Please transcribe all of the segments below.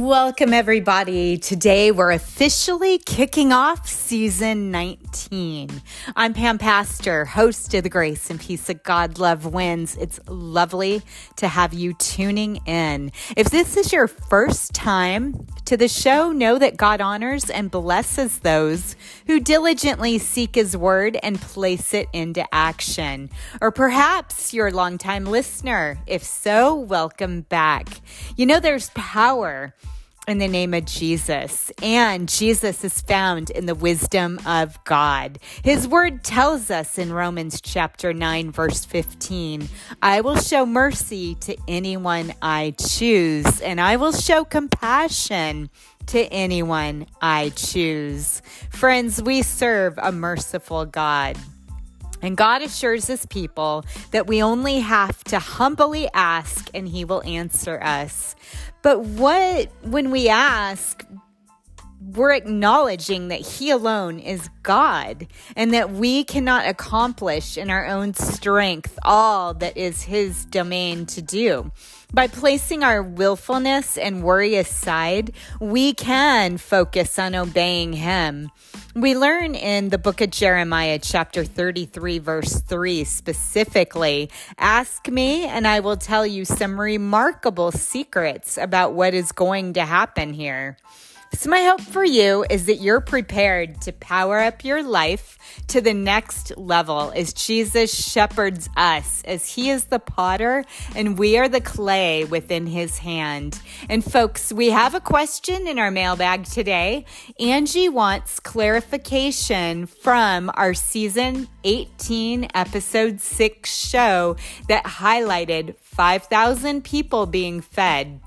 Welcome, everybody. Today we're officially kicking off season 19. I'm Pam Pastor, host of the Grace and Peace of God Love Wins. It's lovely to have you tuning in. If this is your first time to the show, know that God honors and blesses those who diligently seek His word and place it into action. Or perhaps you're a longtime listener. If so, welcome back. You know, there's power in the name of Jesus. And Jesus is found in the wisdom of God. His word tells us in Romans chapter 9, verse 15 I will show mercy to anyone I choose, and I will show compassion to anyone I choose. Friends, we serve a merciful God. And God assures his people that we only have to humbly ask and he will answer us. But what, when we ask, we're acknowledging that He alone is God and that we cannot accomplish in our own strength all that is His domain to do. By placing our willfulness and worry aside, we can focus on obeying Him. We learn in the book of Jeremiah, chapter 33, verse 3, specifically Ask me, and I will tell you some remarkable secrets about what is going to happen here. So, my hope for you is that you're prepared to power up your life to the next level as Jesus shepherds us, as He is the potter and we are the clay within His hand. And, folks, we have a question in our mailbag today. Angie wants clarification from our season 18, episode 6 show that highlighted 5,000 people being fed.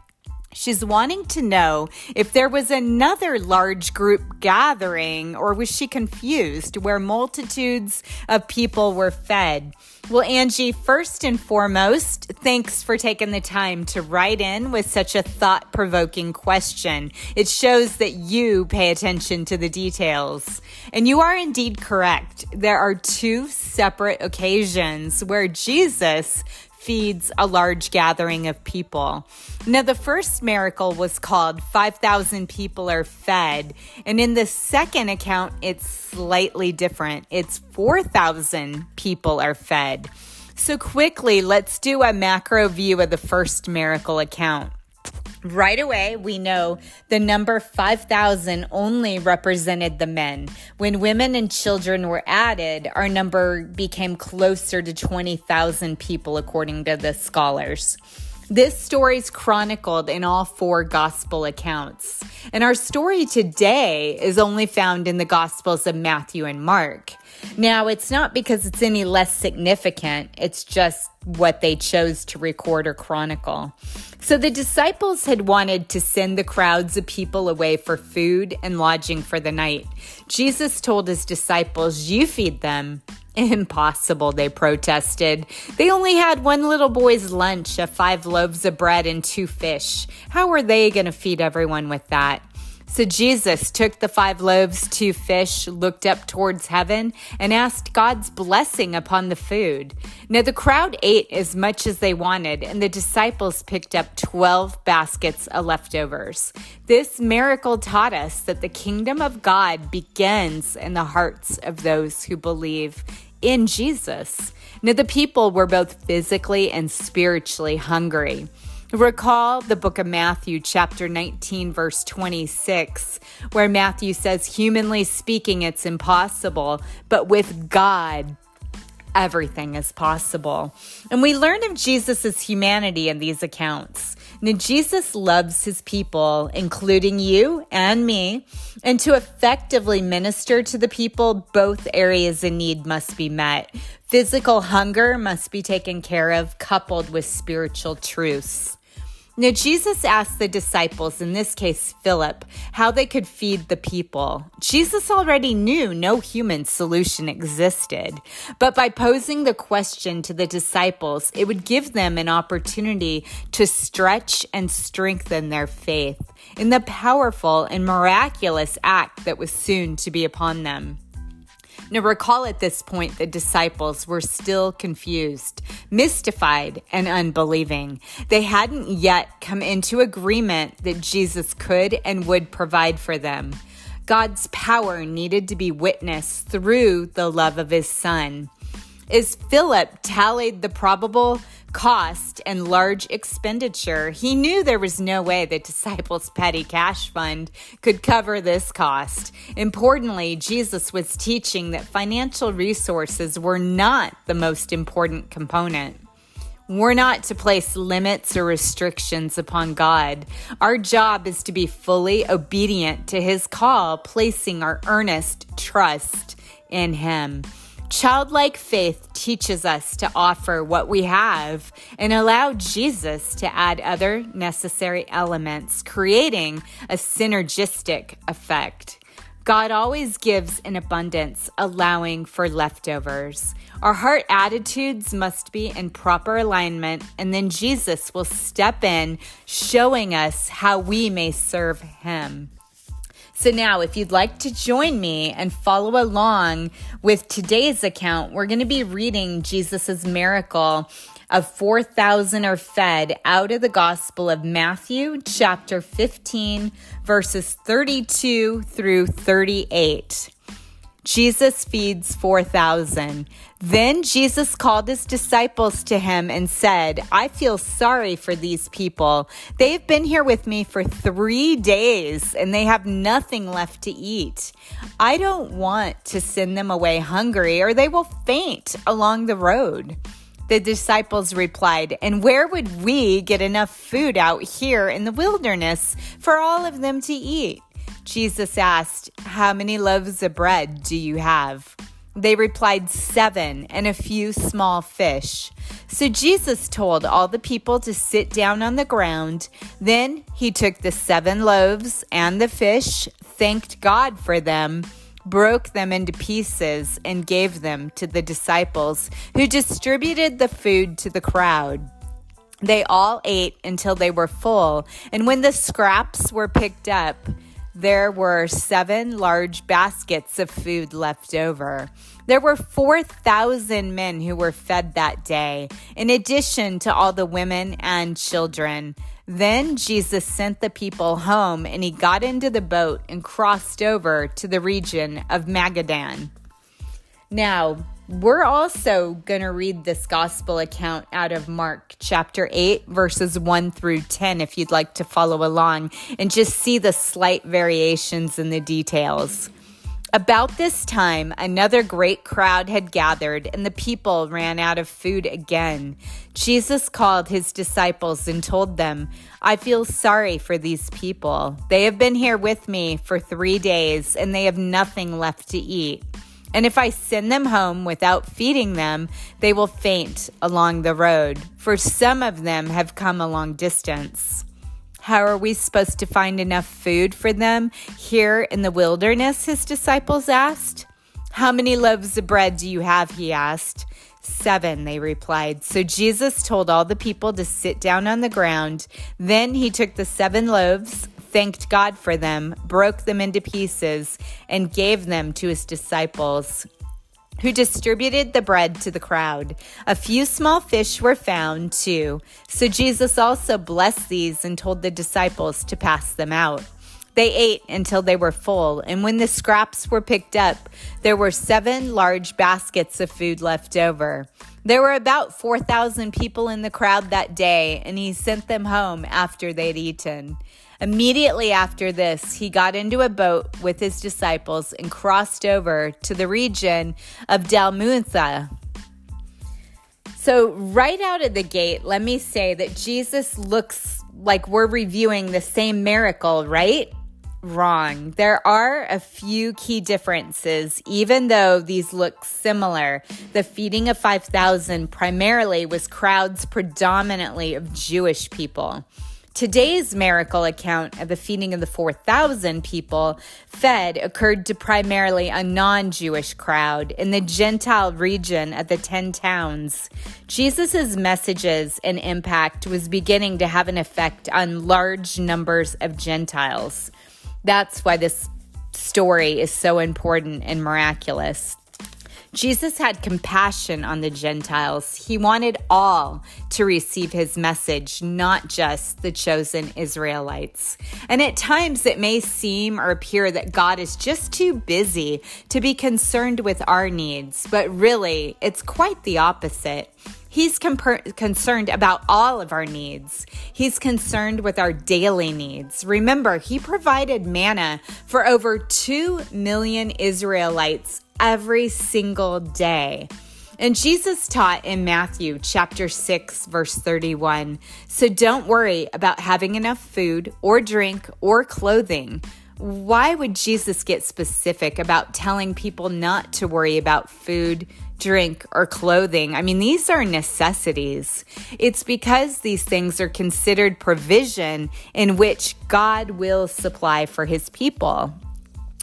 She's wanting to know if there was another large group gathering or was she confused where multitudes of people were fed. Well, Angie, first and foremost, thanks for taking the time to write in with such a thought provoking question. It shows that you pay attention to the details. And you are indeed correct. There are two separate occasions where Jesus feeds a large gathering of people. Now, the first miracle was called 5,000 people are fed. And in the second account, it's slightly different. It's 4,000 people are fed. So, quickly, let's do a macro view of the first miracle account. Right away, we know the number 5,000 only represented the men. When women and children were added, our number became closer to 20,000 people, according to the scholars. This story is chronicled in all four gospel accounts. And our story today is only found in the gospels of Matthew and Mark. Now, it's not because it's any less significant, it's just what they chose to record or chronicle. So the disciples had wanted to send the crowds of people away for food and lodging for the night. Jesus told his disciples, You feed them. Impossible, they protested. They only had one little boy's lunch of five loaves of bread and two fish. How are they going to feed everyone with that? So Jesus took the five loaves, two fish, looked up towards heaven, and asked God's blessing upon the food. Now the crowd ate as much as they wanted, and the disciples picked up 12 baskets of leftovers. This miracle taught us that the kingdom of God begins in the hearts of those who believe in Jesus. Now the people were both physically and spiritually hungry. Recall the book of Matthew, chapter 19, verse 26, where Matthew says, Humanly speaking, it's impossible, but with God, everything is possible. And we learn of Jesus' humanity in these accounts. Now, Jesus loves his people, including you and me, and to effectively minister to the people, both areas in need must be met. Physical hunger must be taken care of, coupled with spiritual truths. Now, Jesus asked the disciples, in this case Philip, how they could feed the people. Jesus already knew no human solution existed, but by posing the question to the disciples, it would give them an opportunity to stretch and strengthen their faith in the powerful and miraculous act that was soon to be upon them. Now, recall at this point, the disciples were still confused, mystified, and unbelieving. They hadn't yet come into agreement that Jesus could and would provide for them. God's power needed to be witnessed through the love of his son. As Philip tallied the probable cost and large expenditure, he knew there was no way the disciples' petty cash fund could cover this cost. Importantly, Jesus was teaching that financial resources were not the most important component. We're not to place limits or restrictions upon God. Our job is to be fully obedient to His call, placing our earnest trust in Him. Childlike faith teaches us to offer what we have and allow Jesus to add other necessary elements, creating a synergistic effect. God always gives in abundance, allowing for leftovers. Our heart attitudes must be in proper alignment, and then Jesus will step in, showing us how we may serve Him. So now, if you'd like to join me and follow along with today's account, we're going to be reading Jesus' miracle of 4,000 are fed out of the Gospel of Matthew, chapter 15, verses 32 through 38. Jesus feeds 4,000. Then Jesus called his disciples to him and said, I feel sorry for these people. They've been here with me for three days and they have nothing left to eat. I don't want to send them away hungry or they will faint along the road. The disciples replied, And where would we get enough food out here in the wilderness for all of them to eat? Jesus asked, How many loaves of bread do you have? They replied, Seven, and a few small fish. So Jesus told all the people to sit down on the ground. Then he took the seven loaves and the fish, thanked God for them, broke them into pieces, and gave them to the disciples, who distributed the food to the crowd. They all ate until they were full, and when the scraps were picked up, there were seven large baskets of food left over. There were 4,000 men who were fed that day, in addition to all the women and children. Then Jesus sent the people home, and he got into the boat and crossed over to the region of Magadan. Now, we're also going to read this gospel account out of Mark chapter 8, verses 1 through 10, if you'd like to follow along and just see the slight variations in the details. About this time, another great crowd had gathered, and the people ran out of food again. Jesus called his disciples and told them, I feel sorry for these people. They have been here with me for three days, and they have nothing left to eat. And if I send them home without feeding them, they will faint along the road, for some of them have come a long distance. How are we supposed to find enough food for them here in the wilderness? His disciples asked. How many loaves of bread do you have? He asked. Seven, they replied. So Jesus told all the people to sit down on the ground. Then he took the seven loaves, thanked God for them, broke them into pieces, and gave them to his disciples who distributed the bread to the crowd. A few small fish were found too. So Jesus also blessed these and told the disciples to pass them out. They ate until they were full, and when the scraps were picked up, there were seven large baskets of food left over. There were about 4,000 people in the crowd that day, and he sent them home after they'd eaten. Immediately after this, he got into a boat with his disciples and crossed over to the region of Dalmanutha. So, right out of the gate, let me say that Jesus looks like we're reviewing the same miracle, right? Wrong. There are a few key differences, even though these look similar. The feeding of 5,000 primarily was crowds predominantly of Jewish people. Today's miracle account of the feeding of the 4,000 people fed occurred to primarily a non Jewish crowd in the Gentile region of the 10 towns. Jesus' messages and impact was beginning to have an effect on large numbers of Gentiles. That's why this story is so important and miraculous. Jesus had compassion on the Gentiles. He wanted all to receive his message, not just the chosen Israelites. And at times it may seem or appear that God is just too busy to be concerned with our needs, but really, it's quite the opposite. He's concerned about all of our needs. He's concerned with our daily needs. Remember, he provided manna for over 2 million Israelites every single day. And Jesus taught in Matthew chapter 6, verse 31. So don't worry about having enough food or drink or clothing. Why would Jesus get specific about telling people not to worry about food, drink, or clothing? I mean, these are necessities. It's because these things are considered provision in which God will supply for his people.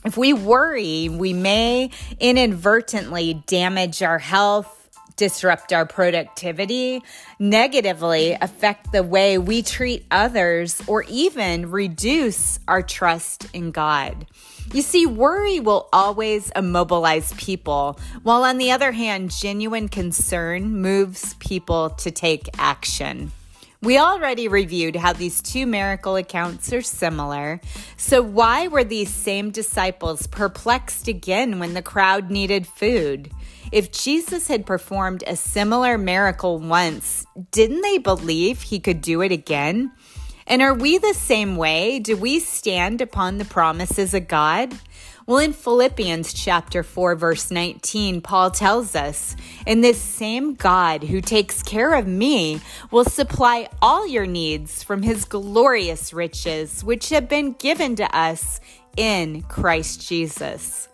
If we worry, we may inadvertently damage our health, disrupt our productivity, negatively affect the way we treat others, or even reduce our trust in God. You see, worry will always immobilize people, while on the other hand, genuine concern moves people to take action. We already reviewed how these two miracle accounts are similar. So, why were these same disciples perplexed again when the crowd needed food? If Jesus had performed a similar miracle once, didn't they believe he could do it again? And are we the same way? Do we stand upon the promises of God? Well, in Philippians chapter 4, verse 19, Paul tells us, And this same God who takes care of me will supply all your needs from his glorious riches, which have been given to us in Christ Jesus.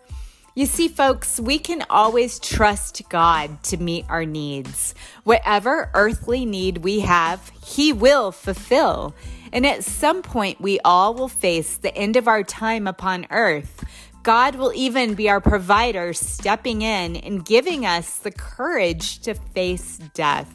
You see, folks, we can always trust God to meet our needs. Whatever earthly need we have, He will fulfill. And at some point, we all will face the end of our time upon earth. God will even be our provider, stepping in and giving us the courage to face death.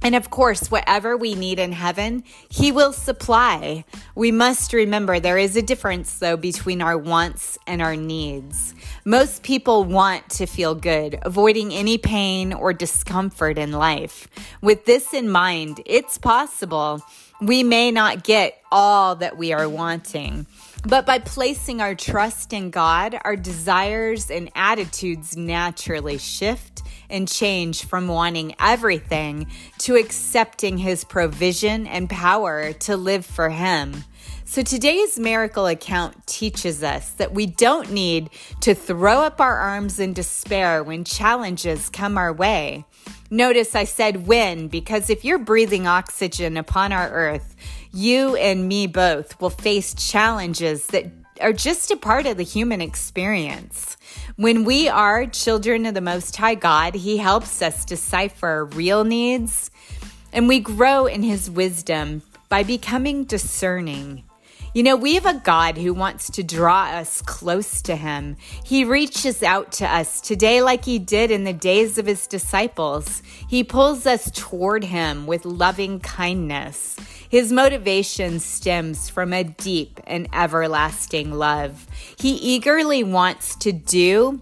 And of course, whatever we need in heaven, He will supply. We must remember there is a difference, though, between our wants and our needs. Most people want to feel good, avoiding any pain or discomfort in life. With this in mind, it's possible we may not get all that we are wanting. But by placing our trust in God, our desires and attitudes naturally shift and change from wanting everything to accepting His provision and power to live for Him. So today's miracle account teaches us that we don't need to throw up our arms in despair when challenges come our way. Notice I said when, because if you're breathing oxygen upon our earth, you and me both will face challenges that are just a part of the human experience. When we are children of the Most High God, He helps us decipher real needs, and we grow in His wisdom by becoming discerning. You know, we have a God who wants to draw us close to Him. He reaches out to us today, like He did in the days of His disciples. He pulls us toward Him with loving kindness. His motivation stems from a deep and everlasting love. He eagerly wants to do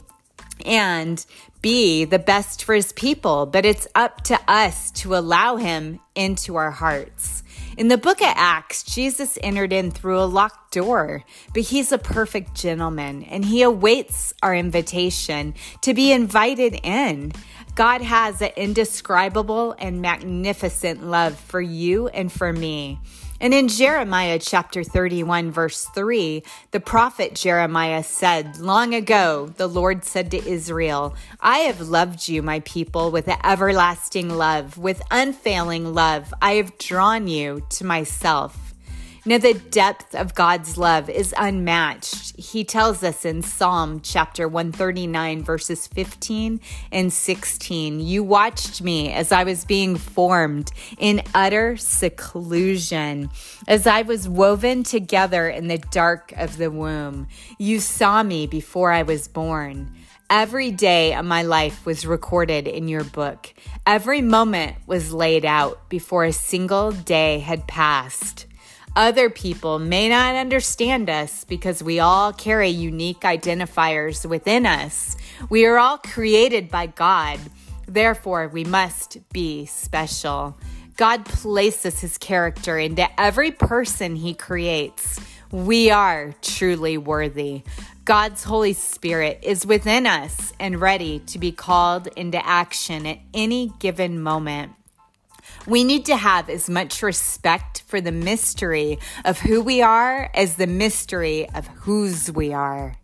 and be the best for his people, but it's up to us to allow him into our hearts. In the book of Acts, Jesus entered in through a locked door, but he's a perfect gentleman and he awaits our invitation to be invited in. God has an indescribable and magnificent love for you and for me. And in Jeremiah chapter 31, verse 3, the prophet Jeremiah said, Long ago, the Lord said to Israel, I have loved you, my people, with everlasting love, with unfailing love. I have drawn you to myself. Now, the depth of God's love is unmatched. He tells us in Psalm chapter 139, verses 15 and 16 You watched me as I was being formed in utter seclusion, as I was woven together in the dark of the womb. You saw me before I was born. Every day of my life was recorded in your book. Every moment was laid out before a single day had passed. Other people may not understand us because we all carry unique identifiers within us. We are all created by God. Therefore, we must be special. God places his character into every person he creates. We are truly worthy. God's Holy Spirit is within us and ready to be called into action at any given moment. We need to have as much respect for the mystery of who we are as the mystery of whose we are.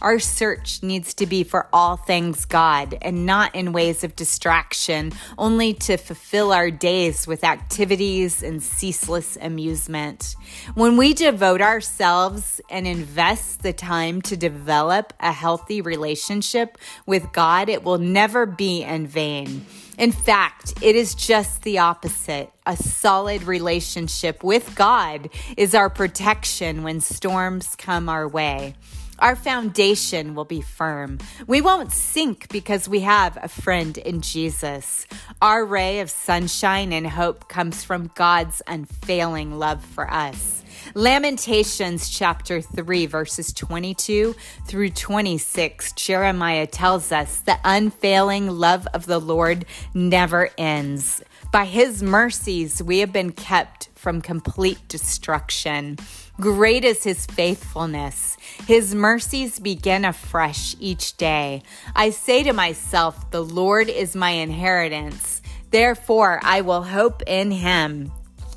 Our search needs to be for all things God and not in ways of distraction, only to fulfill our days with activities and ceaseless amusement. When we devote ourselves and invest the time to develop a healthy relationship with God, it will never be in vain. In fact, it is just the opposite. A solid relationship with God is our protection when storms come our way. Our foundation will be firm. We won't sink because we have a friend in Jesus. Our ray of sunshine and hope comes from God's unfailing love for us. Lamentations chapter 3, verses 22 through 26, Jeremiah tells us the unfailing love of the Lord never ends. By his mercies, we have been kept from complete destruction. Great is his faithfulness. His mercies begin afresh each day. I say to myself, The Lord is my inheritance. Therefore, I will hope in him.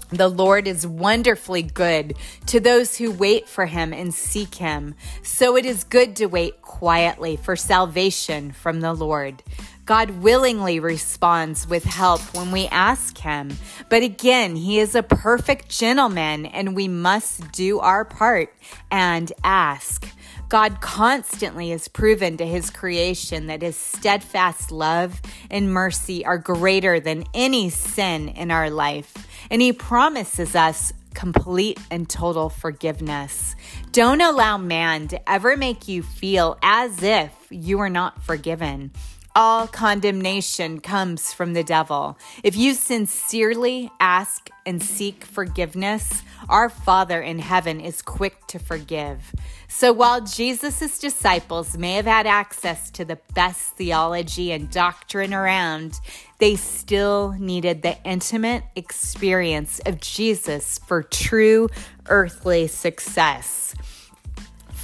The Lord is wonderfully good to those who wait for him and seek him. So it is good to wait quietly for salvation from the Lord. God willingly responds with help when we ask Him. But again, He is a perfect gentleman and we must do our part and ask. God constantly has proven to His creation that His steadfast love and mercy are greater than any sin in our life. And He promises us complete and total forgiveness. Don't allow man to ever make you feel as if you are not forgiven all condemnation comes from the devil. If you sincerely ask and seek forgiveness, our Father in heaven is quick to forgive. So while Jesus' disciples may have had access to the best theology and doctrine around, they still needed the intimate experience of Jesus for true earthly success.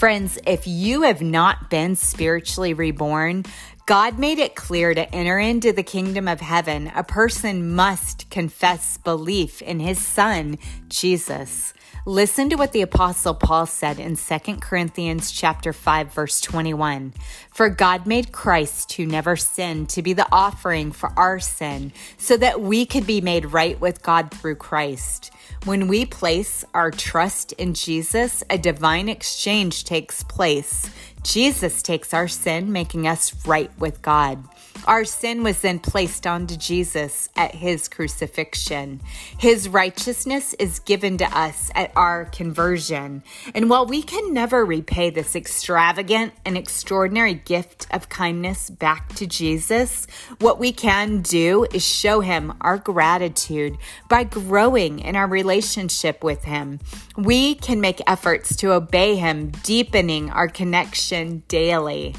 Friends, if you have not been spiritually reborn, God made it clear to enter into the kingdom of heaven, a person must confess belief in his son, Jesus. Listen to what the apostle Paul said in 2 Corinthians chapter 5 verse 21. For God made Christ who never sinned to be the offering for our sin so that we could be made right with God through Christ. When we place our trust in Jesus, a divine exchange takes place. Jesus takes our sin, making us right with God. Our sin was then placed onto Jesus at his crucifixion. His righteousness is given to us at our conversion. And while we can never repay this extravagant and extraordinary gift of kindness back to Jesus, what we can do is show him our gratitude by growing in our relationship with him. We can make efforts to obey him, deepening our connection daily.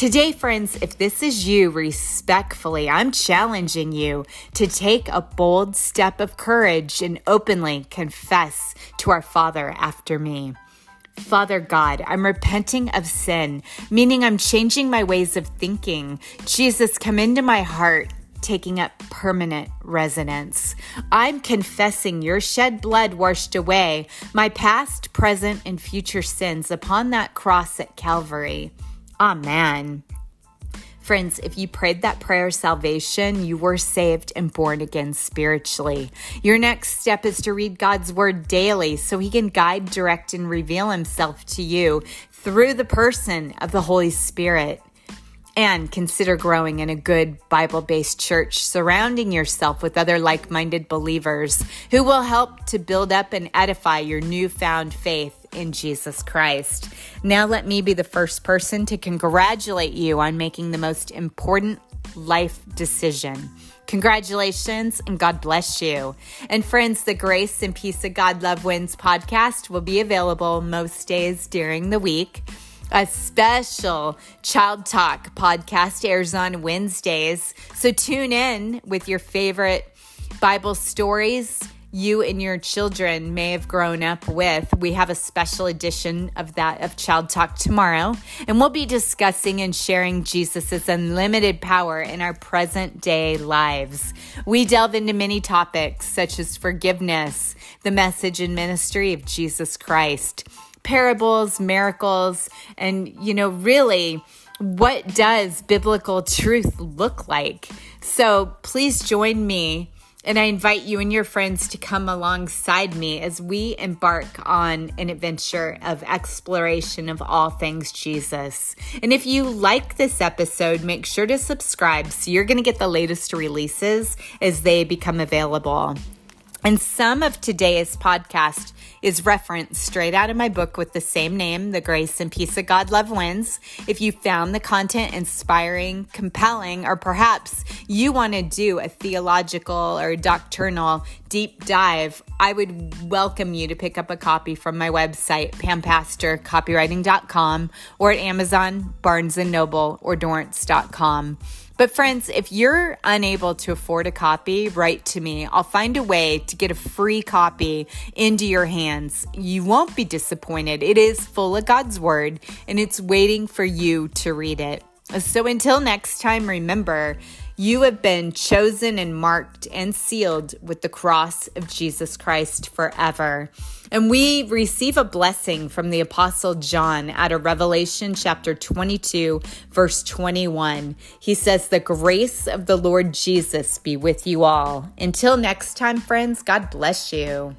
Today, friends, if this is you, respectfully, I'm challenging you to take a bold step of courage and openly confess to our Father after me. Father God, I'm repenting of sin, meaning I'm changing my ways of thinking. Jesus, come into my heart taking up permanent residence. I'm confessing your shed blood washed away my past, present, and future sins upon that cross at Calvary. Amen. Friends, if you prayed that prayer of salvation, you were saved and born again spiritually. Your next step is to read God's word daily so he can guide, direct, and reveal himself to you through the person of the Holy Spirit. And consider growing in a good Bible based church, surrounding yourself with other like minded believers who will help to build up and edify your newfound faith in Jesus Christ. Now, let me be the first person to congratulate you on making the most important life decision. Congratulations and God bless you. And friends, the Grace and Peace of God Love Wins podcast will be available most days during the week. A special Child Talk podcast airs on Wednesdays. So tune in with your favorite Bible stories you and your children may have grown up with. We have a special edition of that of Child Talk tomorrow, and we'll be discussing and sharing Jesus' unlimited power in our present day lives. We delve into many topics such as forgiveness, the message and ministry of Jesus Christ, parables, miracles, and you know, really what does biblical truth look like? So please join me and I invite you and your friends to come alongside me as we embark on an adventure of exploration of all things Jesus. And if you like this episode, make sure to subscribe so you're going to get the latest releases as they become available. And some of today's podcast is referenced straight out of my book with the same name, The Grace and Peace of God Love Wins. If you found the content inspiring, compelling, or perhaps you want to do a theological or doctrinal deep dive, I would welcome you to pick up a copy from my website, pampastorcopywriting.com, or at Amazon, Barnes & Noble, or Dorrance.com. But, friends, if you're unable to afford a copy, write to me. I'll find a way to get a free copy into your hands. You won't be disappointed. It is full of God's Word and it's waiting for you to read it. So, until next time, remember, you have been chosen and marked and sealed with the cross of Jesus Christ forever. And we receive a blessing from the Apostle John out of Revelation chapter 22, verse 21. He says, The grace of the Lord Jesus be with you all. Until next time, friends, God bless you.